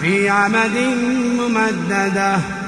في عمد ممددة.